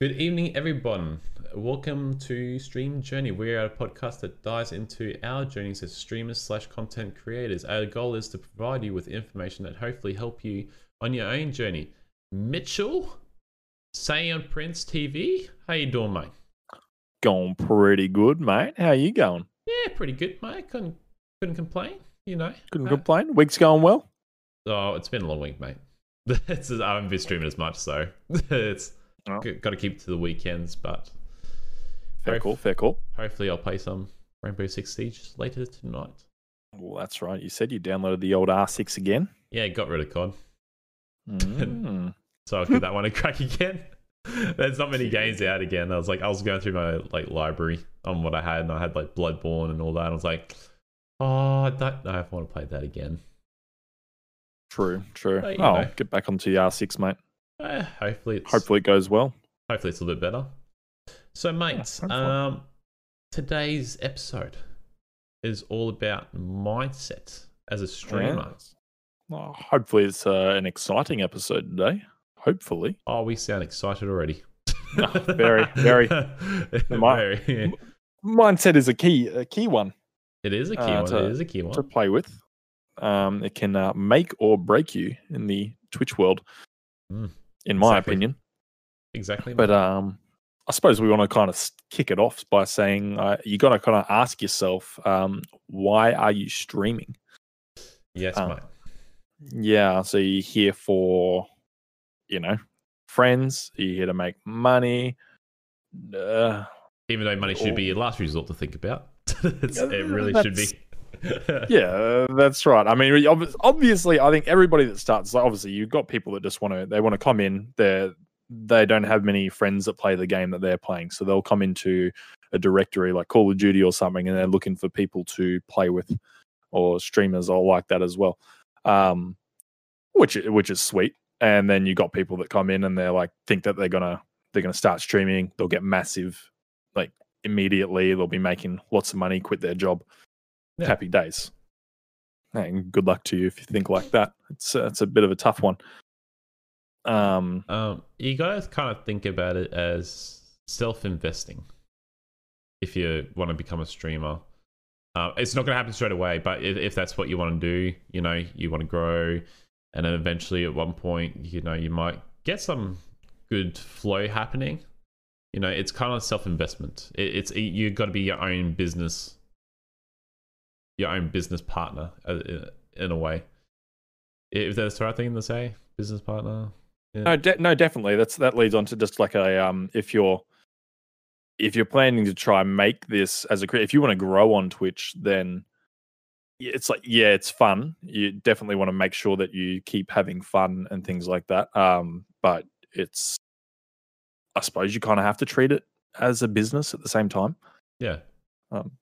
Good evening, everyone. Welcome to Stream Journey. We are a podcast that dives into our journeys as streamers slash content creators. Our goal is to provide you with information that hopefully help you on your own journey. Mitchell, say on Prince TV, how you doing, mate? Going pretty good, mate. How you going? Yeah, pretty good, mate. Couldn't couldn't complain. You know, Couldn't Uh, complain. Week's going well. Oh, it's been a long week, mate. I haven't been streaming as much, so it's Oh. got to keep it to the weekends. But Fair Hope- call. Fair call. hopefully, I'll play some Rainbow Six Siege later tonight. Well, that's right. You said you downloaded the old R6 again. Yeah, got rid of COD, Mm. so I'll give that one a crack again. There's not many games out again. I was like, I was going through my like library on what I had, and I had like Bloodborne and all that. And I was like, oh, I don't know if I want to play that again. True. True. But, Oh, know. get back onto the R6, mate. Eh, hopefully, it's Hopefully it goes well. hopefully it's a little bit better. So, mates, hopefully. um, today's episode is all about mindset as a streamer. Yes. Oh, hopefully it's uh, an exciting episode today. Hopefully. Oh, we sound excited already. very, very. mi- very. Mindset is a key, a key one It is a key Uh, one. to- it is a key one. to play with. Um, it can uh, make or break you in the Twitch world, Mm, in my exactly. opinion. exactly. But um, I suppose we want to kind of kick it off by saying uh, you got to kind of ask yourself, um, why are you streaming? yes, um, mate. Yeah, so you're here for, you know, friends. You're here to make money. Uh, Even though money should be your last resort to think about, it really should be. yeah, that's right. I mean, obviously, I think everybody that starts, obviously, you've got people that just want to, they want to come in. They they don't have many friends that play the game that they're playing, so they'll come into a directory like Call of Duty or something, and they're looking for people to play with, or streamers or like that as well. Um, which which is sweet. And then you got people that come in and they're like think that they're gonna they're gonna start streaming. They'll get massive, like immediately. They'll be making lots of money, quit their job Yeah. happy days. And good luck to you if you think like that. It's uh, it's a bit of a tough one. Um, Um, you gotta kind of think about it as self-investing. If you want to become a streamer, uh, it's not gonna happen straight away. But if, if that's what you want to do, you know, you want to grow, and then eventually at one point, you know, you might get some good flow happening. You know, it's kind of self-investment. It, it's you've got to be your own business, your own business partner uh, in- a way. If that's the right thing to say, business partner. Yeah. no, de- no, definitely. That's that leads on to just like a um, if you're if you're planning to try and make this as a if you want to grow on Twitch, then it's like yeah, it's fun. You definitely want to make sure that you keep having fun and things like that. Um, but it's I suppose you kind of have to treat it as a business at the same time. Yeah. Um,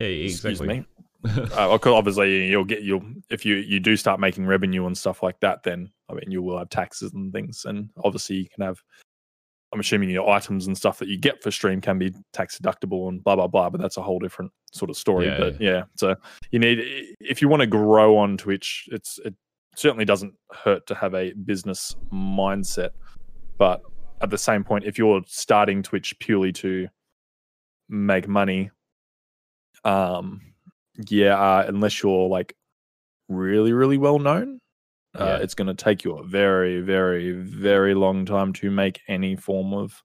Yeah, excuse exactly. uh, obviously you'll get you'll if you you do start making revenue and stuff like that then i mean you will have taxes and things. And obviously you can have i'm assuming your items and stuff that you get for stream can be tax deductible and blah blah blah but that's a whole different sort of story. Yeah, but yeah. so you need if you want to grow on twitch it's it certainly doesn't hurt to have a business mindset. But at the same point if you're starting twitch purely to make money um yeah uh, unless you're like really really well known uh, Yeah. it's going to take you a very very very long time to make any form of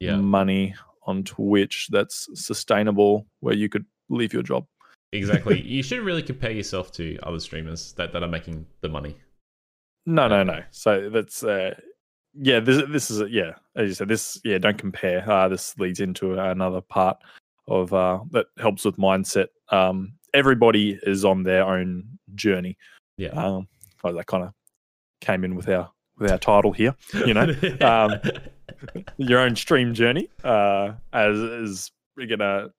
yeah, money on twitch that's sustainable where you could leave your job exactly. You should really compare yourself to other streamers that, that are making the money. no no no so that's uh yeah this this is yeah as you said this yeah don't compare uh this leads into another part of uh that helps with mindset. Um everybody is on their own journey. Yeah. um well, that kind of came in with our with our title here you know? Um, your own stream journey uh as as we're gonna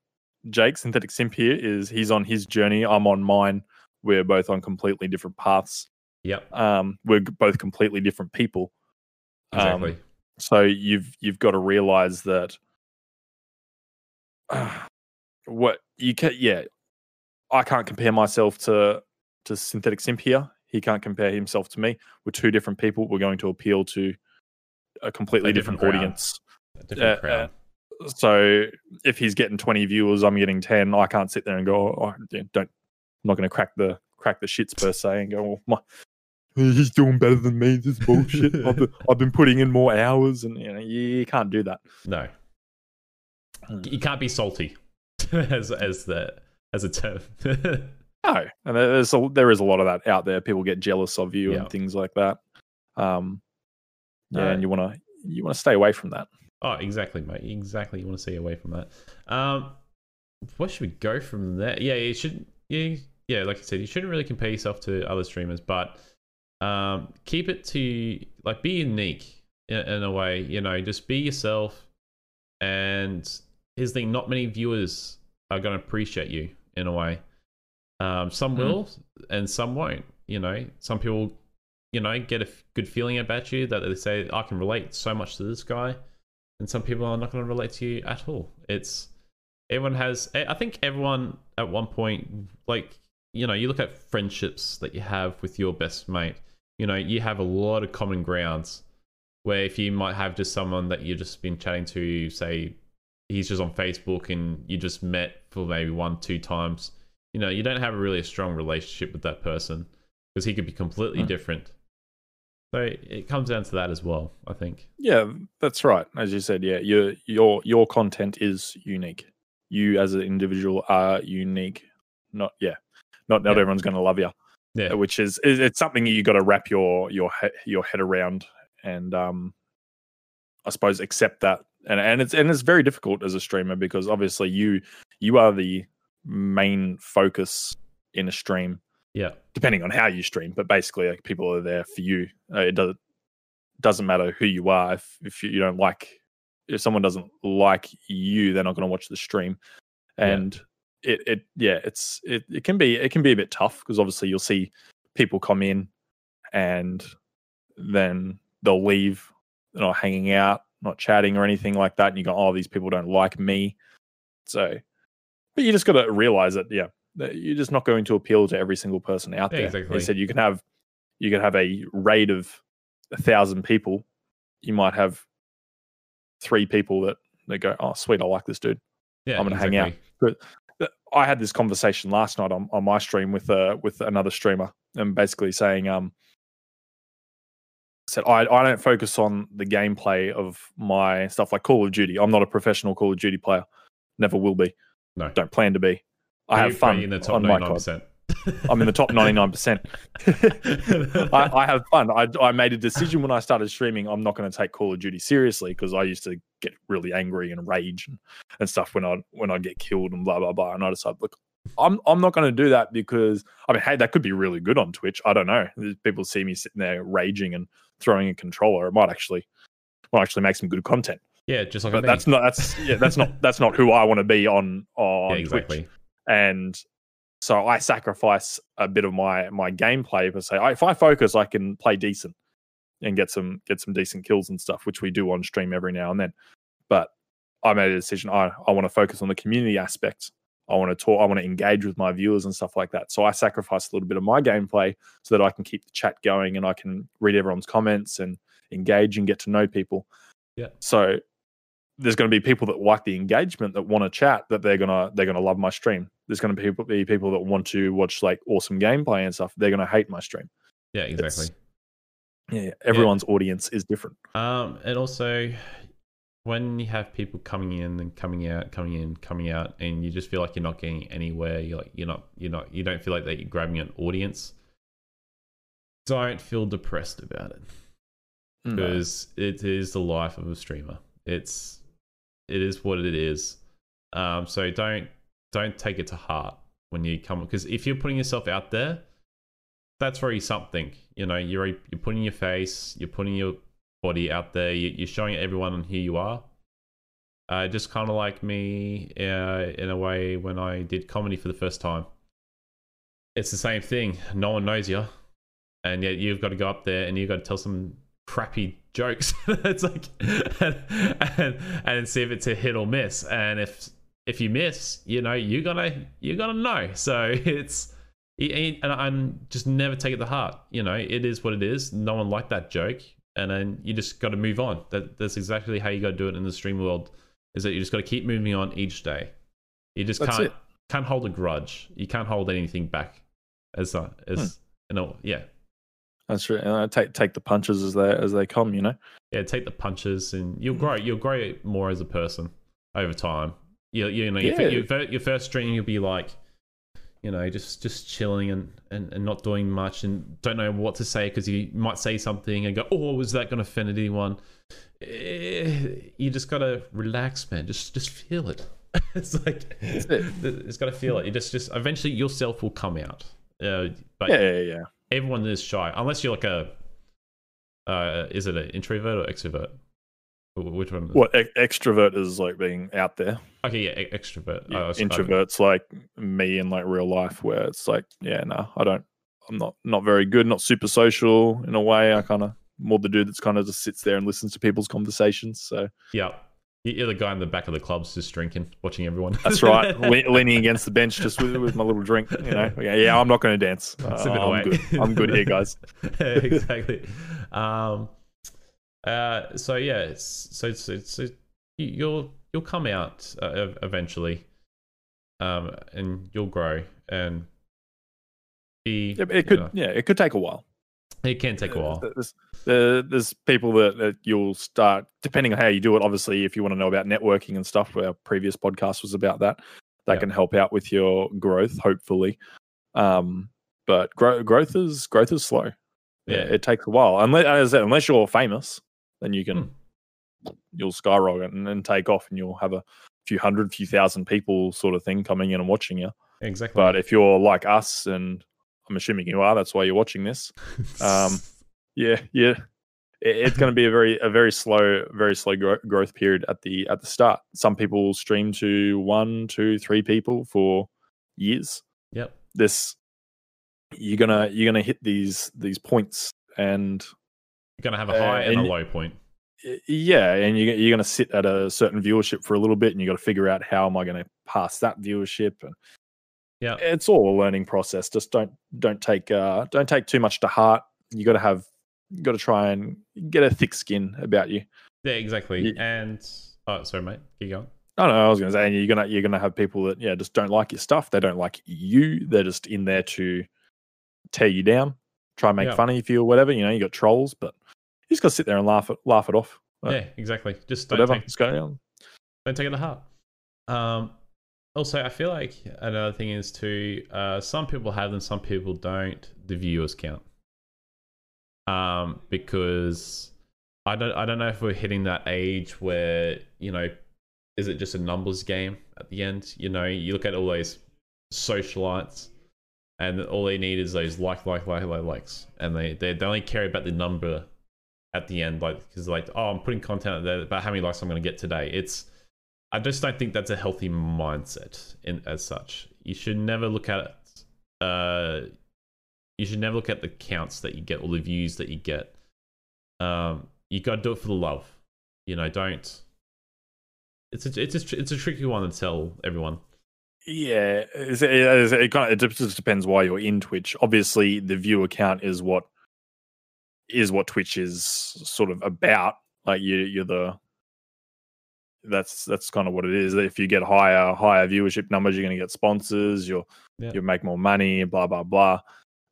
jake synthetic simp here is he's on his journey i'm on mine. We're both on completely different paths. Yep, um we're both completely different people. Um, exactly. so you've you've got to realize that what you can yeah i can't compare myself to to synthetic simp here he can't compare himself to me we're two different people we're going to appeal to a completely A different different, audience a different Uh, crowd. So if he's getting 20 viewers, I'm getting 10. I can't sit there and go, oh, yeah, don't. I'm not going to crack the crack the shits per se and go, well, my, he's doing better than me. This bullshit. I've, been, I've been putting in more hours, and you know, you, can't do that. no. You can't be salty as as the as a term. No, and there's a, there is a lot of that out there. People get jealous of you Yeah. and things like that. Um, yeah, No. and you want to you want to stay away from that. oh, exactly, mate. Exactly. You want to stay away from that. Um, what should we go from there? Yeah, you should. Yeah, yeah. Like I said, you shouldn't really compare yourself to other streamers, but um, keep it to like be unique in, in a way. You know, just be yourself. And here's the thing: not many viewers are going to appreciate you in a way. Um, some Mhm. will, and some won't. You know, some people, you know, get a f- good feeling about you that they say, "I can relate so much to this guy," and some people are not going to relate to you at all. It's everyone has. I I think everyone at one point, like you know, you look at friendships that you have with your best mate. You know, you have a lot of common grounds. Where if you might have just someone that you've just been chatting to, say he's just on Facebook and you just met for maybe one, two times, you know, you don't have a really a strong relationship with that person because he could be completely Hmm. different. So it comes down to that as well, I think. Yeah, that's right. As you said, yeah, your your your content is unique. You as an individual are unique. Not yeah, not not Yeah. everyone's going to love you. Yeah. which is it's something you got to wrap your your your head around and um I suppose accept that. And and it's and it's very difficult as a streamer because obviously you you are the main focus in a stream Yeah. depending on how you stream, but basically like, people are there for you. Uh, it does doesn't matter who you are if if you, don't like if someone doesn't like you, they're not going to watch the stream. Yeah. And it it yeah, it's it, it can be it can be a bit tough because obviously you'll see people come in and then they'll leave, they're not hanging out, not chatting or anything like that, and you go, oh, these people don't like me. So, but you just got to realize that yeah, that you're just not going to appeal to every single person out Yeah, there. exactly. They said you can have you can have a raid of a thousand people. You might have three people that they go, oh sweet, I like this dude. Yeah. I'm gonna hang out. exactly. Th- I had this conversation last night on, on my stream with uh, with another streamer, and basically saying, um, said I I don't focus on the gameplay of my stuff like Call of Duty. I'm not a professional Call of Duty player, never will be. No. don't plan to be. I Are have fun in the top on my ninety COD. I'm in the top 99%. I, I have fun. I, I made a decision when I started streaming. I'm not going to take Call of Duty seriously because I used to get really angry and rage and, and stuff when I when I get killed and blah blah blah. And I decided, look, I'm I'm not going to do that because I mean, hey, that could be really good on Twitch. I don't know. People see me sitting there raging and throwing a controller. It might actually might actually make some good content. yeah, just like But that's not that's yeah that's not that's not who I want to be on on yeah, Twitch exactly. and so I sacrifice a bit of my my gameplay to say if I focus, I can play decent and get some get some decent kills and stuff, which we do on stream every now and then. But I made a decision. I I want to focus on the community aspect. I want to talk. I want to engage with my viewers and stuff like that. So I sacrifice a little bit of my gameplay so that I can keep the chat going and I can read everyone's comments and engage and get to know people. Yeah. So there's going to be people that like the engagement that want to chat that they're gonna they're gonna love my stream. There's going to be people, be people that want to watch like awesome gameplay and stuff. They're going to hate my stream. Yeah, exactly. Yeah, everyone's audience is different. Um, and also when you have people coming in and coming out, coming in, coming out, and you just feel like you're not getting anywhere, you're like you're not you're not you don't feel like that you're grabbing an audience. Don't feel depressed about it No. because it is the life of a streamer. It's it is what it is. Um, so don't don't take it to heart when you come because if you're putting yourself out there, that's already something. You know, you're you're putting your face, you're putting your body out there, you- you're showing everyone who you are. Uh, just kind of like me uh, in a way when I did comedy for the first time. It's the same thing. No one knows you, and yet you've got to go up there and you've got to tell some crappy jokes. it's like and, and and see if it's a hit or miss. And if if you miss, you know you're gonna you're gonna know. So it's and and just never take it to heart. You know it is what it is. No one liked that joke. And then you just got to move on. That that's exactly how you got to do it in the stream world. Is that you just got to keep moving on each day. You just That's can't it. can't hold a grudge. You can't hold anything back. As uh, as Hmm. you know, yeah, That's right. And I take take the punches as they as they come. You know. yeah. Take the punches, and you'll Hmm. grow. You'll grow more as a person over time. You you know Yeah. your, your first stream you'll be like, you know, just just chilling and, and, and not doing much and don't know what to say because you might say something and go, oh, was that going to offend anyone? Eh, You just gotta relax, man. Just just feel it. it's like it. it's got to feel it. You just just eventually yourself will come out. Uh, but Yeah, yeah, yeah. everyone is shy unless you're like a uh, is it an introvert or extrovert? Wh- Which one? What e- extrovert is like being out there. Okay, yeah, e- extrovert. Yeah, Oh, I was- I- Introverts like me in like real life, where it's like, yeah, no, I don't. I'm not not very good. Not super social in a way. I kind of more the dude that's kind of just sits there and listens to people's conversations. So Yeah, You- you're the guy in the back of the clubs just drinking, watching everyone. that's right. Le- leaning against the bench just with, with my little drink. You know, yeah, yeah I'm not going to dance. Uh, I'm away. good. I'm good here, guys. exactly. Um, uh, so yeah, it's, so it's, it's it, you- you'll you'll come out uh, eventually, um, and you'll grow and be. It, it could, know, yeah, it could take a while. it can take a while. There's, uh, there's people that, that you'll start, depending on how you do it. Obviously, if you want to know about networking and stuff, our previous podcast was about that. That Yeah. can help out with your growth, hopefully. Um, but grow, growth is growth is slow. Yeah. it takes a while. Unless, as I said, unless you're famous, then you can Hmm. you'll skyrocket and, and take off, and you'll have a few hundred, few thousand people sort of thing coming in and watching you. Exactly. But if you're like us, and I'm assuming you are, that's why you're watching this um, yeah, yeah. It, it's going to be a very a very slow, very slow gro- growth period at the at the start. Some people stream to one, two, three people for years. yep. This you're gonna you're gonna hit these these points, and You're gonna have a Uh, high and a low point. yeah, and you you're gonna sit at a certain viewership for a little bit, and you got to figure out how am I going to pass that viewership, and Yeah. it's all a learning process. Just don't don't take uh don't take too much to heart. You got to have you got to try and get a thick skin about you. Yeah, exactly. Ye- And oh, sorry, mate. Keep going. I don't know. I was going to say, and you're gonna you're gonna have people that yeah just don't like your stuff. They don't like you. They're just in there to tear you down, try and make Yeah. fun of you or whatever. You know, you got trolls, but you just got to sit there and laugh it laugh it off. Right. Yeah, exactly. Just don't Whatever, take just go on. don't take it to heart. Um, also, I feel like another thing is too. Uh, some people have them, some people don't. The viewers count. Um, because I don't, I don't know if we're hitting that age where you know, is it just a numbers game at the end? You know, you look at all those socialites, and all they need is those like, like, like, like, likes, and they they, they only care about the number at the end, like because like, oh, I'm putting content out there about how many likes I'm going to get today. It's I just don't think that's a healthy mindset in as such. You should never look at it. Uh, you should never look at the counts that you get or the views that you get. Um, you got to do it for the love. You know, don't. It's a it's a it's a tricky one to tell everyone. Yeah, it, it's- it kind of it just depends why you're in Twitch. Obviously, the viewer count is what is what Twitch is sort of about. Like you, you're the that's that's kind of what it is. If you get higher higher viewership numbers, you're going to get sponsors. You'll Yeah. you'll make more money. Blah blah blah.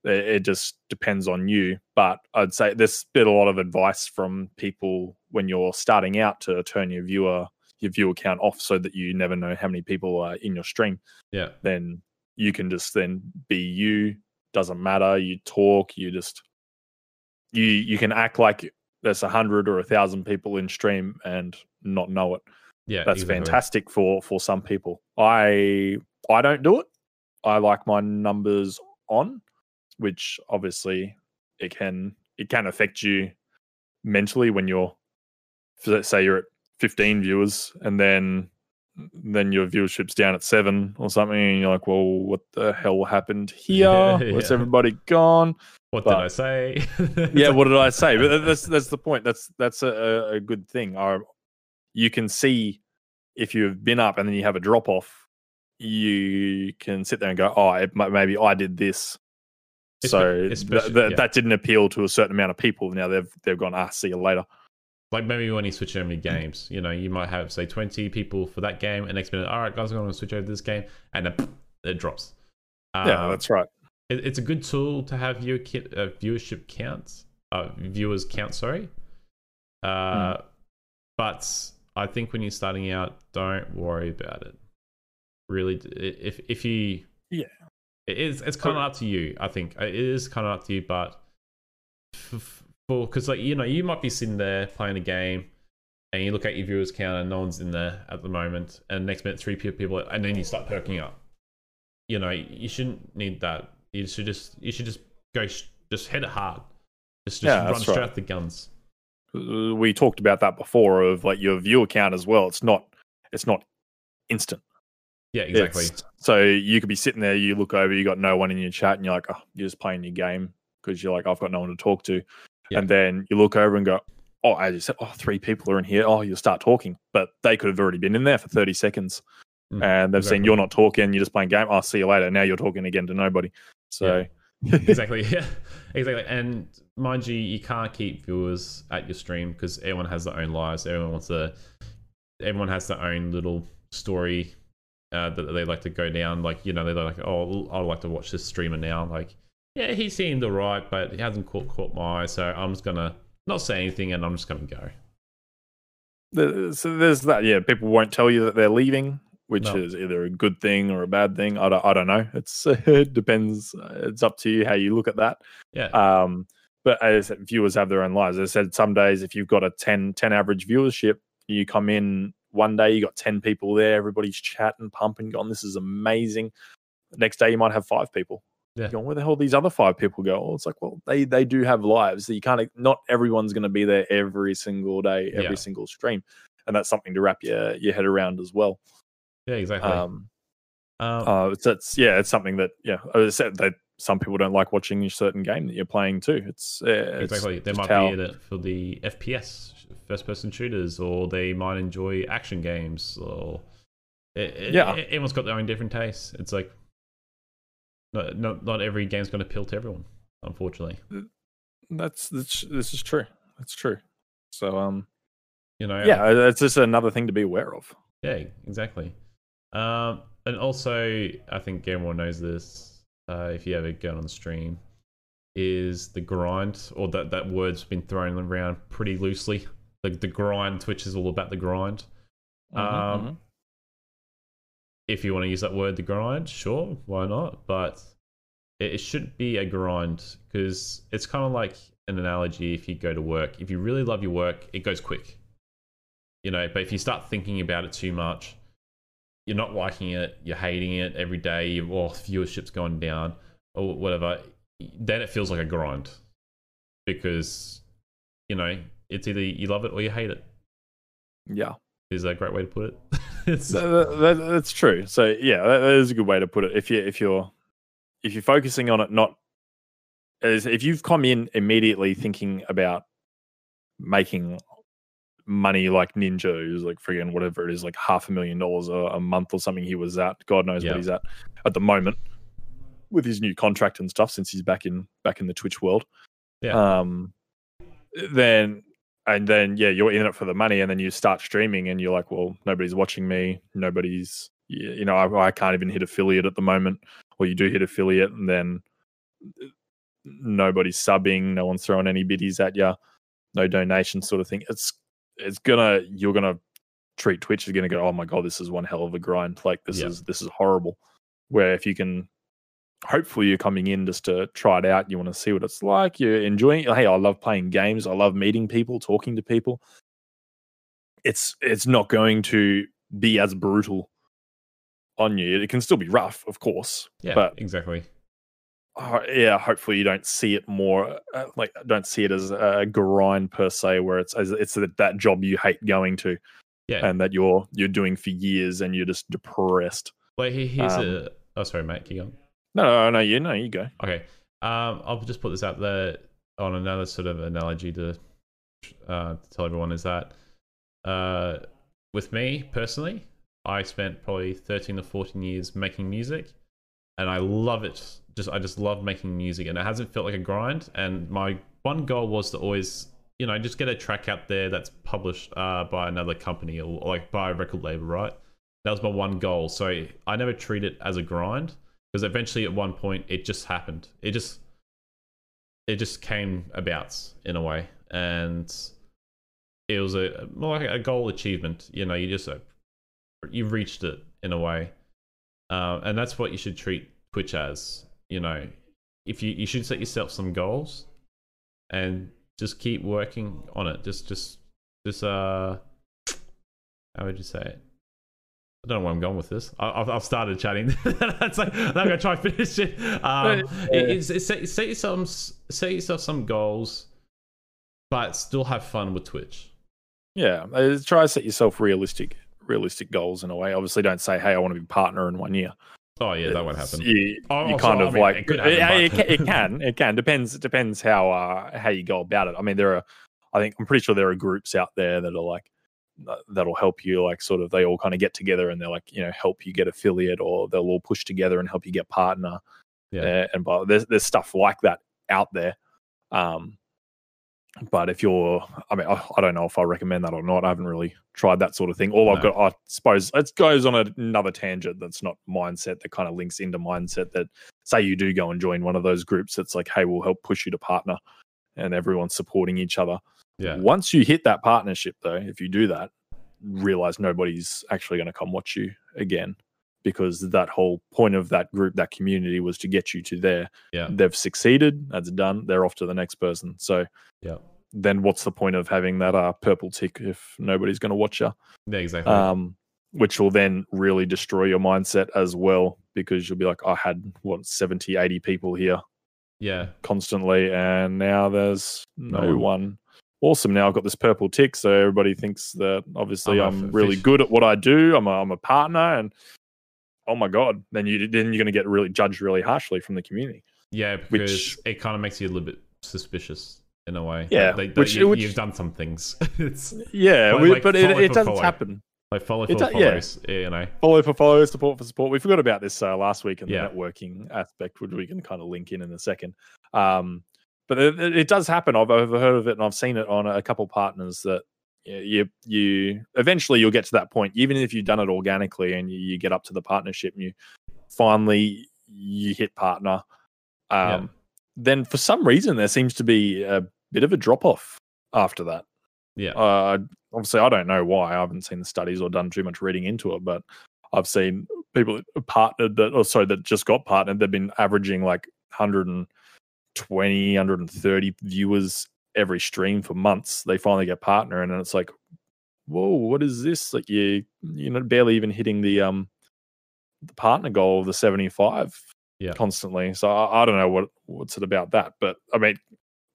It, it just depends on you. But I'd say there's been a lot of advice from people when you're starting out to turn your viewer your viewer count off so that you never know how many people are in your stream Yeah, then you can just then be you doesn't matter you talk you just you you can act like there's a hundred or a thousand people in stream and not know it. Yeah, that's exactly. fantastic for for some people. I i don't do it. I like my numbers on which obviously it can it can affect you mentally when you're let's say you're at 15 viewers and then then your viewership's down at seven or something and you're like well what the hell happened here Yeah, where's yeah. everybody gone What but- did I say? yeah what did i say but that's that's the point that's that's a, a good thing uh, you can see if you've been up and then you have a drop off you can sit there and go oh it, maybe i did this So th- th- yeah. that didn't appeal to a certain amount of people. Now they've they've gone, ah, see you later. Like maybe when you switch over to games, you know, you might have say twenty people for that game, and next minute, all right, guys, I'm going to switch over to this game, and then it drops. yeah, Um, that's right. it, it's a good tool to have viewer ki- uh, viewership counts, uh, viewers count. Sorry, uh, Hmm. but I think when you're starting out, don't worry about it. Really, if if you Yeah. it is it's kind of up to you. I think it is kind of up to you, but f- for because like you know you might be sitting there playing a game. And you look at your viewers count, and no one's in there at the moment. And next minute, three people, and then you start perking up you know you shouldn't need that you should just you should just go just hit it hard just, just Yeah, run straight right. at the guns Uh, We talked about that before of like your viewer count as well. It's not it's not instant. yeah exactly It's- so you could be sitting there, you look over, you got no one in your chat, and you're like, oh, you're just playing your game because you're like, I've got no one to talk to. Yeah. And then you look over and go, oh, as you said, oh, three people are in here. Oh, you'll start talking, but they could have already been in there for 30 seconds, Mm, and they've seen you're not talking, you're just playing game. I'll see you later. Now you're talking again to nobody. So exactly yeah exactly and mind you you can't keep viewers at your stream because everyone has their own lives everyone wants to everyone has their own little story uh, that they like to go down like you know they're like oh i'd like to watch this streamer now like yeah he seemed alright but he hasn't caught, caught my eye so i'm just gonna not say anything and i'm just gonna go the- so there's that. Yeah, people won't tell you that they're leaving, which No. is either a good thing or a bad thing. I don't, I don't know. It's it depends. It's up to you how you look at that. yeah Um, but as viewers have their own lives. As I said, some days if you've got a 10, 10 average viewership, you come in one day, you got 10 people there, everybody's chatting, pumping, going, this is amazing. The next day you might have five people. Yeah. Going, where the hell these other five people go? Well, it's like, well, they they do have lives. That You can't not everyone's gonna be there every single day, every Yeah. single stream. And that's something to wrap your, your head around as well. yeah exactly Um, um, uh, it's, it's yeah, it's something that yeah, I said that some people don't like watching a certain game that you're playing too. It's, uh, it's exactly they might how- be in it for the fps first person shooters or they might enjoy action games or it, it- Yeah. it- everyone's got their own different tastes it's like not, not, not every game's going to appeal to everyone unfortunately That's that's this is true. That's true. So um you know yeah, uh, it's just another thing to be aware of. Yeah, exactly. Um, and also, I think everyone knows this. Uh, if you ever go on the stream, is the grind, or that that word's been thrown around pretty loosely. Like the grind, Twitch is all about the grind. Mm-hmm, Um, If you want to use that word, the grind, sure, why not? But it, it should be a grind because it's kind of like an analogy. If you go to work, if you really love your work, it goes quick. You know but if you start thinking about it too much you're not liking it you're hating it every day you oh viewership's gone down or whatever then it feels like a grind. Because you know it's either you love it or you hate it. Yeah, is a great way to put it it's Th- th- that- that's true. So yeah, that, that is a good way to put it. If you if you're if you're focusing on it, not as if you've come in immediately thinking about making money like Ninja, who's like friggin' whatever it is, like half a million dollars a, a month or something he was at. God knows what he's at at the moment with his new contract and stuff since he's back in back in the Twitch world. Yeah. Um then and then yeah, you're in it for the money and then you start streaming and you're like, well, nobody's watching me, nobody's you know, I, I can't even hit affiliate at the moment. Or you do hit affiliate and then nobody's subbing, no one's throwing any biddies at you, no donation sort of thing. It's it's gonna you're gonna treat Twitch is gonna go, oh my god, this is one hell of a grind. Like this is this is horrible. Where if you can hopefully you're coming in just to try it out, you want to see what it's like, you're enjoying it. Hey, I love playing games, I love meeting people, talking to people. It's it's not going to be as brutal on you. It can still be rough, of course. yeah but exactly uh, yeah, hopefully you don't see it more uh, like don't see it as a grind per se, where it's as it's that, that job you hate going to yeah and that you're you're doing for years and you're just depressed. well he- here's um, a oh sorry mate keep going No, no, no, you know, you go. Okay. Um, I'll just put this out there on another sort of analogy to, uh, to tell everyone is that uh, with me personally, I spent probably 13 to 14 years making music. and I love it. Just I just love making music, and it hasn't felt like a grind. And my one goal was to always, you know, just get a track out there that's published uh, by another company or, or like by a record label, right? That was my one goal. So I never treat it as a grind because eventually at one point it just happened. It just it just came about in a way, and it was a more like a goal achievement. You know, you just uh, you reached it in a way, uh, and that's what you should treat Twitch as. You know, if you you should set yourself some goals, and just keep working on it. Just just just uh, how would you say it? I don't know where I'm going with this. I, have I've started chatting. That's like I'm gonna try and finish it. Um, it, it's, it's set, set yourself set yourself some goals, but still have fun with Twitch. Yeah, uh, try to set yourself realistic realistic goals in a way. Obviously, don't say, "Hey, I want to be partner in one year." Oh yeah, that won't happen. You, oh, you kind so, of I mean, like it, it, happen, it, but- it can it can depends it depends how uh, how you go about it. I mean, there are I think I'm pretty sure there are groups out there that are like that'll help you like sort of they all kind of get together and they're like you know help you get affiliate or they'll all push together and help you get partner. Yeah. Uh, and but there's there's stuff like that out there. Um, but if you're, I mean, I, I don't know if I recommend that or not. I haven't really tried that sort of thing. All I've got, I suppose, it goes on another tangent that's not mindset that kind of links into mindset. That say you do go and join one of those groups that's like, hey, we'll help push you to partner, and everyone's supporting each other. Yeah, Once you hit that partnership, though, if you do that, realize nobody's actually going to come watch you again because that whole point of that group, that community was to get you to there. yeah, They've succeeded. That's done. They're off to the next person. So yeah, then what's the point of having that uh, purple tick if nobody's going to watch you? yeah, exactly. Um, which will then really destroy your mindset as well because you'll be like, I had what 70, 80 people here yeah, constantly, and now there's no, No one. Awesome. Now I've got this purple tick, so everybody thinks that obviously I'm I'm, really fish. good at what I do. I'm a, I'm a partner, and oh my god, then you then you're going to get really judged really harshly from the community. yeah, because which- it kind of makes you a little bit suspicious in a way. Yeah, Like, which- you, have done some things. it's Yeah, Like- we- like but it, it doesn't follow. happen. like follow for do- yeah. You know, follow for follow, support for support. We forgot about this uh, last week in the networking aspect, which we can kind of link in in a second. Um, but it, it- does happen. I've overheard of it and I've seen it on a couple partners that you you eventually you'll get to that point, even if you've done it organically and you, you get up to the partnership and you finally you hit partner. Um, Yeah. Then for some reason there seems to be a bit of a drop off after that. yeah, Uh, obviously, I don't know why. I haven't seen the studies or done too much reading into it, but I've seen people that partnered that, or sorry, that just got partnered. They've been averaging like 120, 130 viewers every stream for months. They finally get partner, and then it's like, whoa, what is this? Like you, you're not barely even hitting the um the partner goal of the 75 Yeah. constantly. So I, I don't know what what's it about that, but I mean,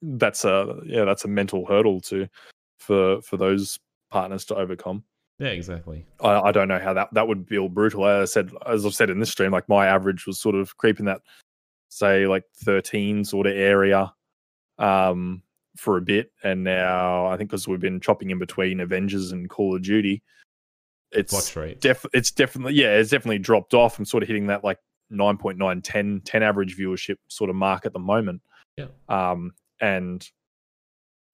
that's a yeah, that's a mental hurdle to for for those partners to overcome. yeah, exactly. I, I don't know how that that would feel brutal. As I said, as I've said in this stream, like my average was sort of creeping that, say, like thirteen sort of area, um, for a bit, and now I think because we've been chopping in between Avengers and Call of Duty, it's def it's definitely yeah, it's definitely dropped off. I'm sort of hitting that like 9.9, 10, 10 average viewership sort of mark at the moment. Yeah. Um, and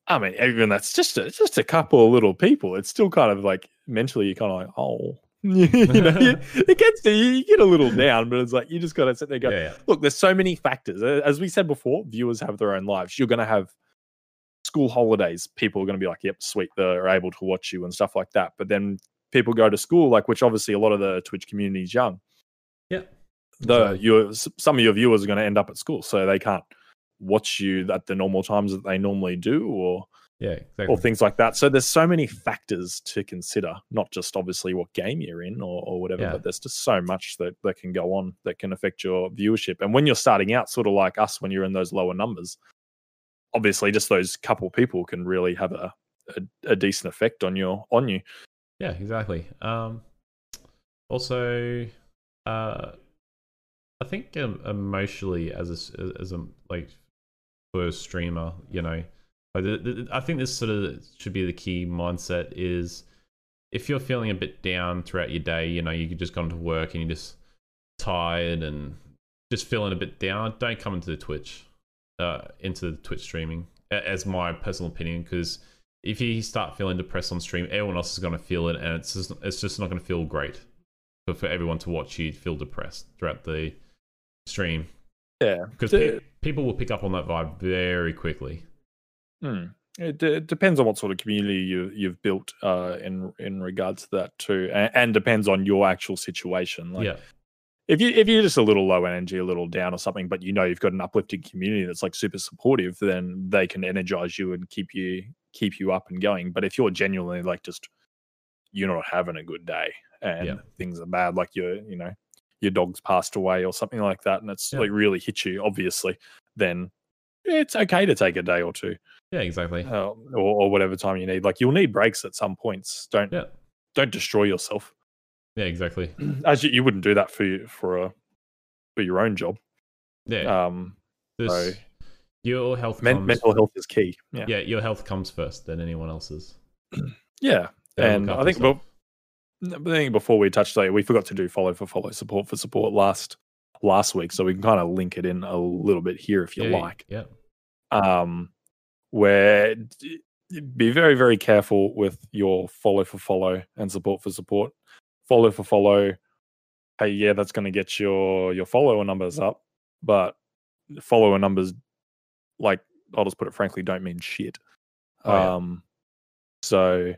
I mean, even that's just a, just a couple of little people. It's still kind of like mentally, you're kind of like, oh, you know, you- it gets you, you get a little down, but it's like you just got to sit there and go, yeah, yeah, look, there's so many factors. As we said before, viewers have their own lives. You're going to have school holidays. People are going to be like, yep, sweet, they're able to watch you and stuff like that. But then people go to school, like, which obviously a lot of the Twitch community is young. Yeah. The your some of your viewers are going to end up at school, so they can't watch you at the normal times that they normally do, or yeah, exactly. or things like that. So there's so many factors to consider, not just obviously what game you're in or, or whatever, Yeah. but there's just so much that, that can go on that can affect your viewership. And when you're starting out, sort of like us, when you're in those lower numbers, obviously just those couple people can really have a, a, a decent effect on your on you. Yeah, exactly. Um, also, uh, I think um, emotionally, as a as a like for a streamer, you know, like the, the, I think this sort of should be the key mindset is if you're feeling a bit down throughout your day, you know, you could just gone to work and you're just tired and just feeling a bit down, don't come into the Twitch, uh, into the Twitch streaming, as my personal opinion, because if you start feeling depressed on stream, everyone else is going to feel it, and it's just it's just not going to feel great for, for everyone to watch you feel depressed throughout the stream. Yeah. because The- people will pick up on that vibe very quickly. Hmm. It, d- it depends on what sort of community you you've built uh, in in regards to that too, and, and depends on your actual situation. Like yeah, if you if you're just a little low energy, a little down or something, but you know you've got an uplifting community that's like super supportive, then they can energize you and keep you keep you up and going. But if you're genuinely like just you're not having a good day and Yeah. things are bad, like your you know your dog's passed away or something like that, and it's Yeah. like really hit you, obviously, then it's okay to take a day or two yeah, exactly. uh, or, or whatever time you need. Like you'll need breaks at some points. Don't Yeah, don't destroy yourself. yeah, exactly. As you, you wouldn't do that for you, for a for your own job. Yeah, Um, this, so- your health men- mental health is key. Yeah, Yeah, your health comes first than anyone else's. yeah. And I think, well, I think before we touched today, we forgot to do follow for follow, support for support last last week, so we can kind of link it in a little bit here if you yeah, like. yeah, um, where be very very careful with your follow for follow and support for support. Follow for follow, hey yeah, that's going to get your your follower numbers up, but follower numbers, like I'll just put it frankly, don't mean shit. Oh, yeah. Um, so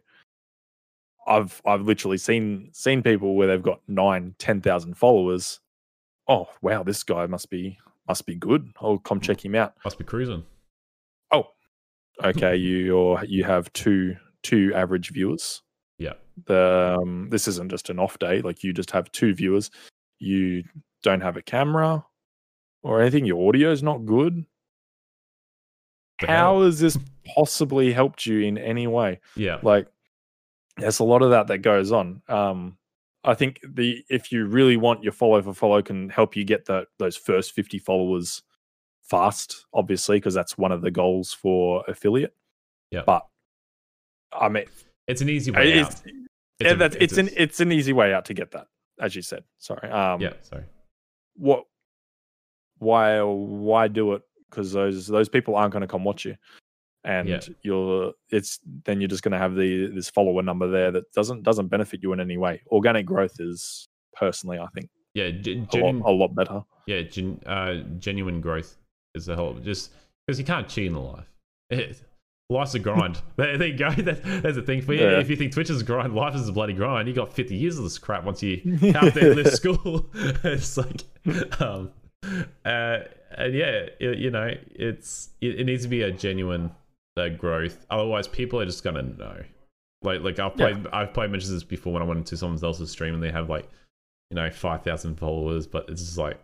I've I've literally seen seen people where they've got nine, ten thousand followers. Oh wow, this guy must be must be good. I'll come check him out. Must be cruising. Oh, okay you you have two two average viewers. Yeah, the um, this isn't just an off day like you just have two viewers. You don't have a camera or anything? Your audio is not good? How has this possibly helped you in any way? Yeah, like there's a lot of that that goes on. Um i think the if you really want your follow for follow can help you get the, those first 50 followers fast obviously because that's one of the goals for affiliate Yeah. but i mean it's an easy way it's, out. yeah, a- that's, it's, an a- it's an easy way out to get that as you said sorry um yeah. Sorry. what why why do it because those those people aren't going to come watch you and Yeah. you're it's then you're just going to have the this follower number there that doesn't doesn't benefit you in any way organic growth is personally i think Yeah, gen- a lot, a lot better yeah, gen- uh, genuine growth is the whole. Just because you can't cheat in life. It, life's a grind. there, there you go. That, that's the thing for you. Yeah. If you think Twitch is a grind, life is a bloody grind. You got 50 years of this crap once you out there left school. it's like, um, uh, and yeah, it, you know, it's it, it needs to be a genuine uh, growth. Otherwise, people are just gonna know. Like, like I've Yeah. played, I've played this before when I went into someone else's stream and they have like, you know, five thousand followers, but it's just like,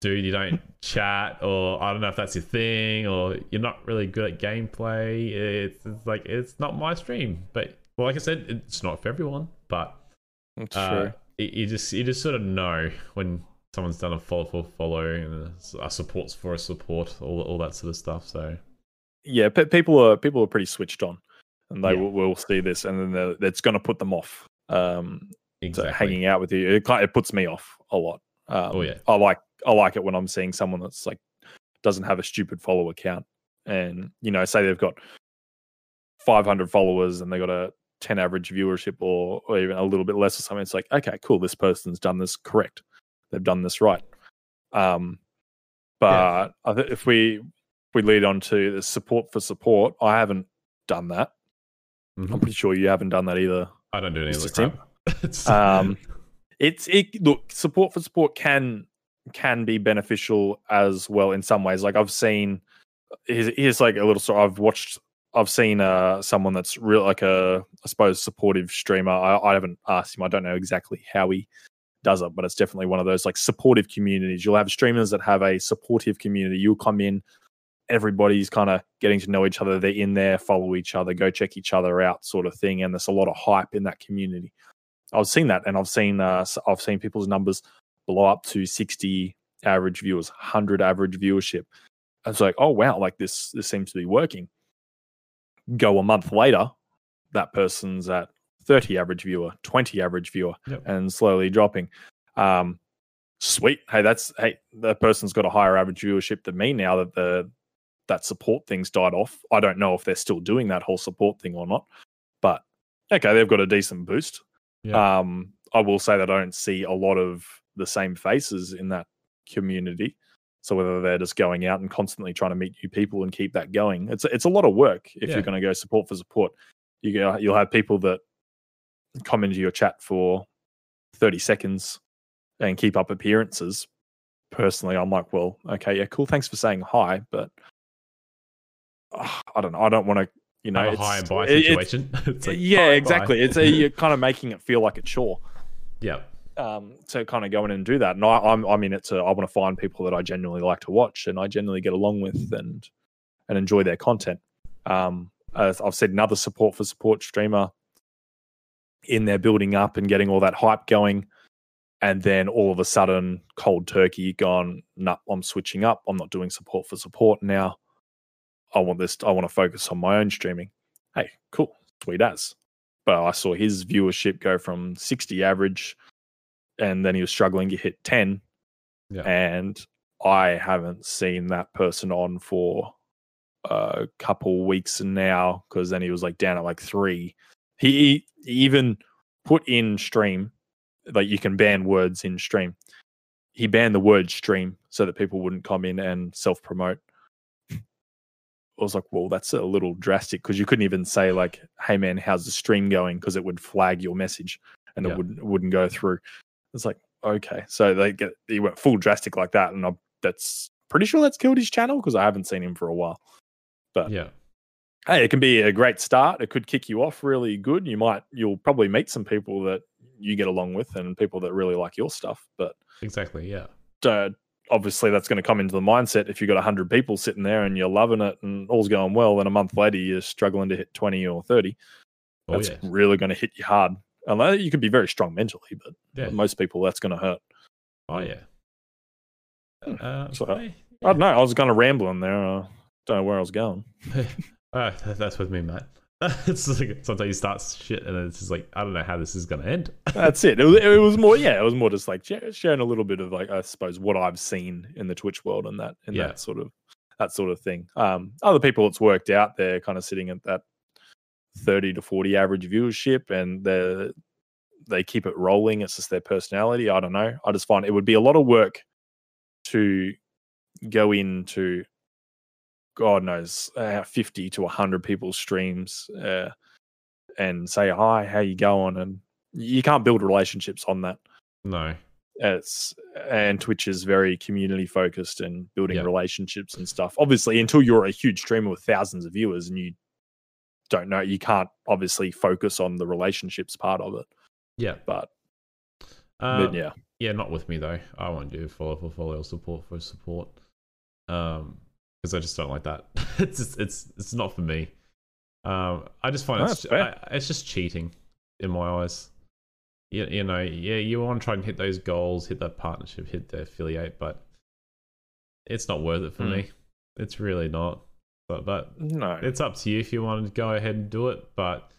dude, you don't chat, or I don't know if that's your thing, or you're not really good at gameplay. It's, it's like it's not my stream, but well, like I said, it's not for everyone. But that's uh, true you you just you just sort of know when someone's done a follow for follow and a, a supports for a support, all all that sort of stuff. So yeah pe- people are people are pretty switched on and they Yeah. will, will see this and then it's going to put them off um so exactly, hanging out with you it, it puts me off a lot um, Oh, yeah. i like i like it when i'm seeing someone that's like doesn't have a stupid follow account and you know say they've got 500 followers and they got a 10 average viewership or, or even a little bit less or something it's like okay cool this person's done this correct they've done this right um but I think if we we lead on to the support for support. I haven't done that. Mhm. i'm pretty sure you haven't done that either I don't do any of Mr. the Tim? It's- um it's it look support for support can can be beneficial as well in some ways. Like i've seen here's, here's like a little story. I've watched i've seen uh someone that's real like a i suppose supportive streamer. I, I haven't asked him. I don't know exactly how he does it but it's definitely one of those like supportive communities. You'll have streamers that have a supportive community. You'll come in everybody's kind of getting to know each other they're in there follow each other go check each other out sort of thing and there's a lot of hype in that community I've seen that, and I've seen uh, I've seen people's numbers blow up to sixty average viewers, hundred average viewership. And it's like, oh wow, like this this seems to be working. Go a month later, that person's at thirty average viewer, twenty average viewer, Yep. and slowly dropping. Um, sweet. Hey, that's hey, that person's got a higher average viewership than me now that the that support thing's died off. I don't know if they're still doing that whole support thing or not, but okay, they've got a decent boost. Yeah. Um, I will say that I don't see a lot of the same faces in that community. So whether they're just going out and constantly trying to meet new people and keep that going, it's it's a lot of work if Yeah. you're going to go support for support. You go, you'll have people that come into your chat for 30 seconds and keep up appearances. Personally, I'm like, well, okay, yeah, cool. Thanks for saying hi, but uh, I don't know. I don't want to, you know, Have a it's- high and buy it- it's- situation. It's like, yeah, exactly. It's a, you're kind of making it feel like a chore yeah. um, to kind of go in and do that. And I, I'm I'm in it to I want to find people that I genuinely like to watch and I genuinely get along with and and enjoy their content. Um, as I've said, another support for support streamer in there building up and getting all that hype going, and then all of a sudden, cold turkey gone. Nah, I'm switching up. I'm not doing support for support now. I want this. I want to focus on my own streaming. Hey, cool, sweet as. But I saw his viewership go from 60 average and then he was struggling to hit 10 Yeah. and i haven't seen that person on for a couple weeks now because then he was like down at like three he, he even put in stream like you can ban words in stream he banned the word stream so that people wouldn't come in and self promote I was like, well, that's a little drastic because you couldn't even say like, "Hey man, how's the stream going?" because it would flag your message and Yeah. it wouldn't wouldn't go through. It's like, okay, so they get he went full drastic like that, and I, that's pretty sure that's killed his channel because I haven't seen him for a while. But Yeah. hey, it can be a great start. It could kick you off really good. You might you'll probably meet some people that you get along with and people that really like your stuff. But Exactly. Yeah. uh, obviously that's going to come into the mindset if you've got 100 people sitting there and you're loving it and all's going well then a month later you're struggling to hit 20 or 30 Oh, that's yeah. really going to hit you hard unless you could be very strong mentally but Yeah. most people that's going to hurt Oh, yeah. Hmm. Uh, So, hey, i don't know i was kind of rambling there uh, don't know where i was going Uh, that's with me, Matt. it's like sometimes you start shit and it's just like I don't know how this is gonna end. that's it. It was, it was more yeah it was more just like sharing a little bit of like i suppose what i've seen in the twitch world and that and Yeah. that sort of that sort of thing um other people it's worked out they're kind of sitting at that 30 to 40 average viewership and they they keep it rolling it's just their personality i don't know i just find it would be a lot of work to go into god knows uh, 50 to 100 people's streams uh, and say hi how you going and you can't build relationships on that No. it's and twitch is very community focused and building Yeah. relationships and stuff obviously until you're a huge streamer with thousands of viewers and you don't know you can't obviously focus on the relationships part of it Yeah. but, Uh, but yeah yeah, not with me though. I won't do follow for follow, or support for support. Um, because I just don't like that. it's just, it's it's not for me. Um, I just find No, it's. I, it's just cheating in my eyes. You, you know, yeah, you want to try and hit those goals, hit that partnership, hit the affiliate, but it's not worth it for Hmm. me. It's really not. But but no it's up to you if you want to go ahead and do it, but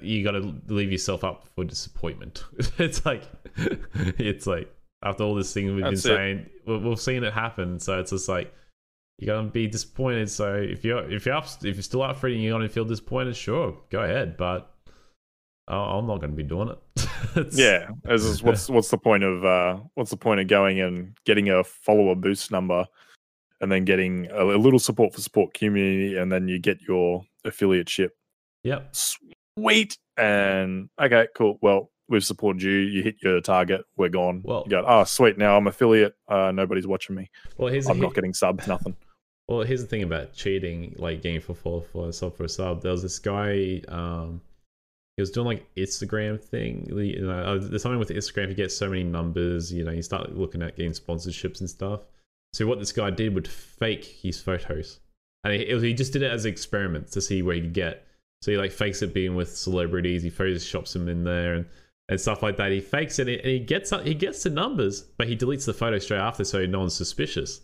you got to leave yourself up for disappointment. it's like, it's like after all this thing we've That's been it. saying, we've seen it happen. So it's just like you're gonna be disappointed. So if you're if you're up, if you're still up for it and you're gonna feel disappointed, sure, go ahead. But I- I'm not gonna be doing it. Yeah as what's what's the point of uh what's the point of going and getting a follower boost number and then getting a, a little support for support community and then you get your affiliate ship? Yep. sweet. And okay cool. Well we've supported you. You hit your target. We're gone. Well- you go oh sweet. Now i'm affiliate. Uh nobody's watching me. Well, here's i'm here- not getting subs nothing Well, here's the thing about cheating, like getting for for for sub for a sub. There was this guy, um, he was doing like Instagram thing. You know, uh, there's something with Instagram. You get so many numbers. You know, you start looking at getting sponsorships and stuff. So what this guy did would fake his photos, and he, he just did it as an experiment to see where he could get. So he like fakes it being with celebrities. He photoshops them in there and. And stuff like that. He fakes it, and he gets he gets the numbers, but he deletes the photo straight after, so no one's suspicious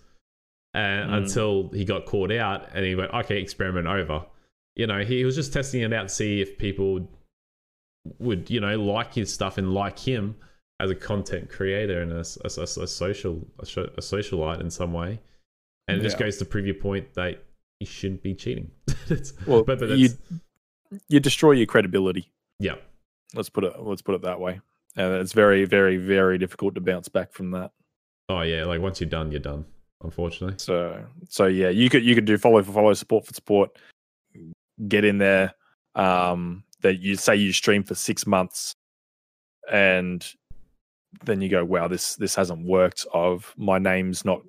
and Mm. until he got caught out and he went okay experiment over you know he was just testing it out to see if people would you know like his stuff and like him as a content creator and a, a a social a, socialite in some way, and it just goes to prove your point that you shouldn't be cheating. Well, but, but you you destroy your credibility. yeah, Let's put it let's put it that way. And it's very, very, very difficult to bounce back from that. oh yeah, like once you're done, you're done. Unfortunately, So so yeah, you could you could do follow for follow, support for support, get in there. Um that you say you stream for six months and then you go, wow, this this hasn't worked. Of my name's not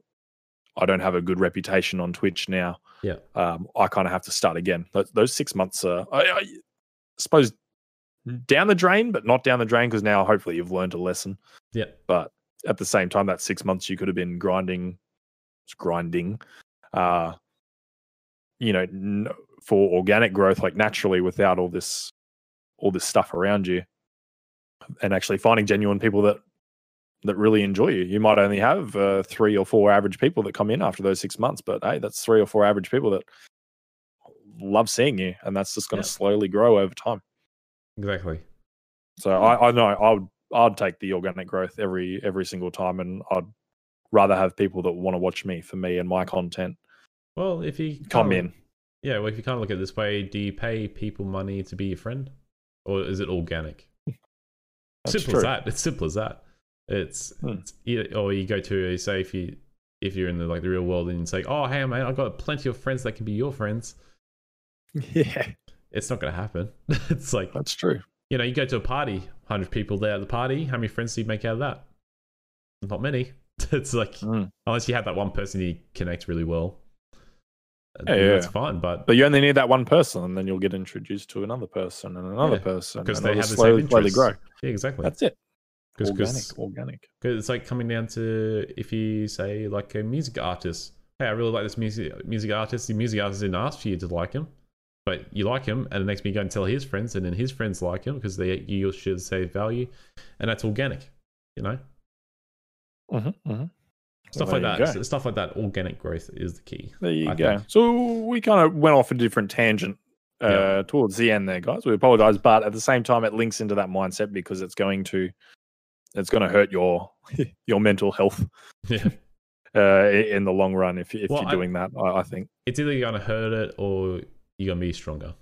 I don't have a good reputation on Twitch now. Yeah. Um, I kind of have to start again. Those, those six months are I, I suppose down the drain, but not down the drain because now hopefully you've learned a lesson. yeah, But at the same time, that six months you could have been grinding, grinding, uh, you know, n- for organic growth, like naturally without all this, all this stuff around you, and actually finding genuine people that that really enjoy you. You might only have uh, three or four average people that come in after those six months, but hey, that's three or four average people that love seeing you, and that's just going to Yeah. slowly grow over time. exactly. So I, I know I would I'd take the organic growth every every single time, and I'd rather have people that want to watch me for me and my content Well, if you come in. yeah, well, if you kind of look at it this way, do you pay people money to be your friend, or is it organic? Simple true. as that. It's simple as that. It's, Hmm. it's or you go to say if you if you're in the like the real world and you say, oh hey man, I've got plenty of friends that can be your friends. Yeah, It's not going to happen. it's like that's true. you know, you go to a party, hundred people there at the party. How many friends do you make out of that? Not many. It's like Mm. unless you have that one person you connect really well. Yeah, yeah. that's fine. But But you only need that one person, and then you'll get introduced to another person and another Yeah, person, because they have the slowly, same slowly interests. grow. Yeah, exactly. That's it. Cause, organic, 'cause- organic. 'cause it's like coming down to if you say like a music artist. Hey, I really like this music music artist. The music artist didn't ask for you to like him, but you like him, and the next minute you go and tell his friends, and then his friends like him because they you share the same value, and that's organic. You know, Mm-hmm, mm-hmm. stuff like that. Stuff like that. Organic growth is the key. There you I go. think. So we kind of went off a different tangent uh, Yeah. towards the end there, guys. We apologize, but at the same time, it links into that mindset because it's going to it's going to hurt your your mental health Yeah. uh, in the long run if, you- if Well, you're I- doing that. I, I think. it's either you're gonna hurt it or you're gonna be stronger.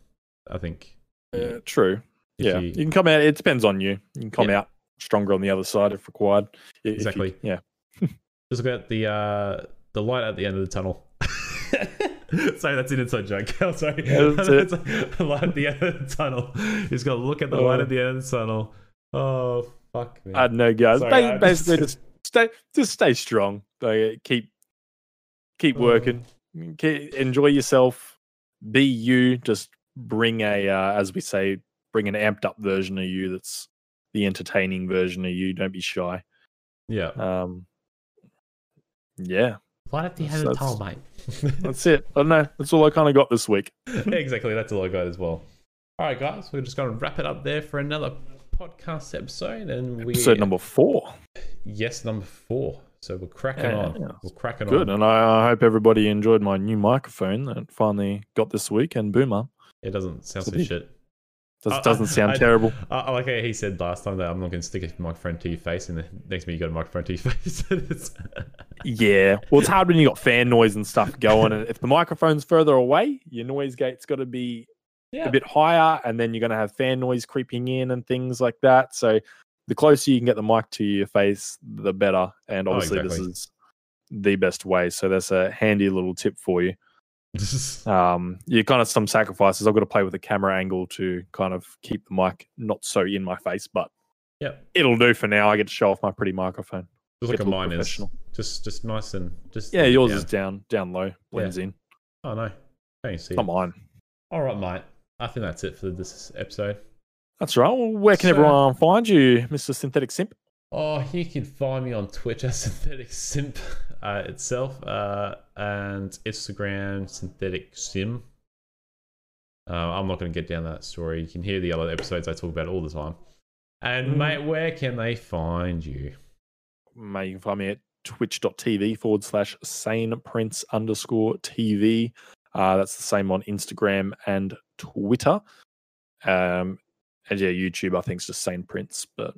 I think. Uh, true. If yeah, you- you, can come out. It depends on you. You can come Yeah. out stronger on the other side if required. If you- Exactly. yeah. Just look at the uh the light at the end of the tunnel. sorry, that's an inside joke. I'm sorry. Yeah, the light at the end of the tunnel. He's got to look at the light Oh. at the end of the tunnel. Oh fuck me. I know, guys. Sorry, basically, just- just stay, just stay strong. Like, keep, keep Oh. working. Enjoy yourself. Be you. Just bring a, uh, as we say, bring an amped up version of you. That's the entertaining version of you. Don't be shy. yeah. Um, yeah, Light at the end So of the tunnel, that's- mate. that's it. I don't know. That's all I kind of got this week. exactly. That's all I got as well. All right, guys. We're just going to wrap it up there for another podcast episode, and we Episode number four. yes, number four. So we're cracking Yeah, on. yeah. We're cracking Good, on. Good, and I, I hope everybody enjoyed my new microphone that finally got this week. And boomer It doesn't sound So so did- shit. Does, I- sound I- terrible. I, I like how he said last time that I'm not going to stick a microphone to your face, and the next minute you got a microphone to your face. Yeah. Well, it's hard when you got fan noise and stuff going. And if the microphone's further away, your noise gate's got to be yeah, a bit higher, and then you're going to have fan noise creeping in and things like that. So the closer you can get the mic to your face, the better. And Oh, obviously, exactly. this is the best way. So that's a handy little tip for you. Um, you kind of some sacrifices. I've got to play with the camera angle to kind of keep the mic not so in my face, but yeah. it'll do for now. I get to show off my pretty microphone. Just like a mine is. Just, just nice and just. Yeah, yours down. is down, down low, blends in. Oh no, can't you see? Come it? on. All right, mate. I think that's it for this episode. That's right. Well, where can So- everyone find you, Mr. Synthetic Simp? Oh, you can find me on Twitch as Synthetic Simp uh, itself, uh, and Instagram Synthetic Simp. Uh, I'm not going to get down that story. You can hear the other episodes I talk about all the time. And Mm. mate, where can they find you? Mate, you can find me at twitch.tv forward slash sane prince underscore TV. Uh, that's the same on Instagram and Twitter. Um, and yeah, YouTube, I think, is just sane prince. But.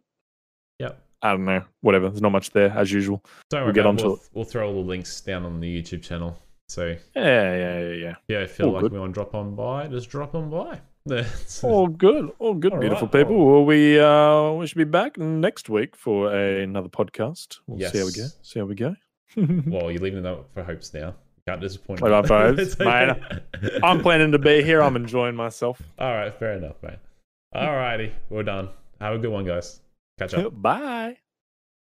I don't know, whatever. There's not much there as usual. Don't worry We'll get onto We'll, it. we'll throw all the links down on the YouTube channel. So Yeah, yeah, yeah, yeah. yeah, if you feel All like good. we want to drop on by, just drop on by. All good, all good, All beautiful right, people. Well, we uh, we should be back next week for a, another podcast. We'll see how we go. See how we go. well, you're leaving it up for hopes now. Can't disappoint. Leave me. hopes, mate. I'm planning to be here. I'm enjoying myself. All right, fair enough, mate. All righty, we're done. Have a good one, guys. Catch up. Bye.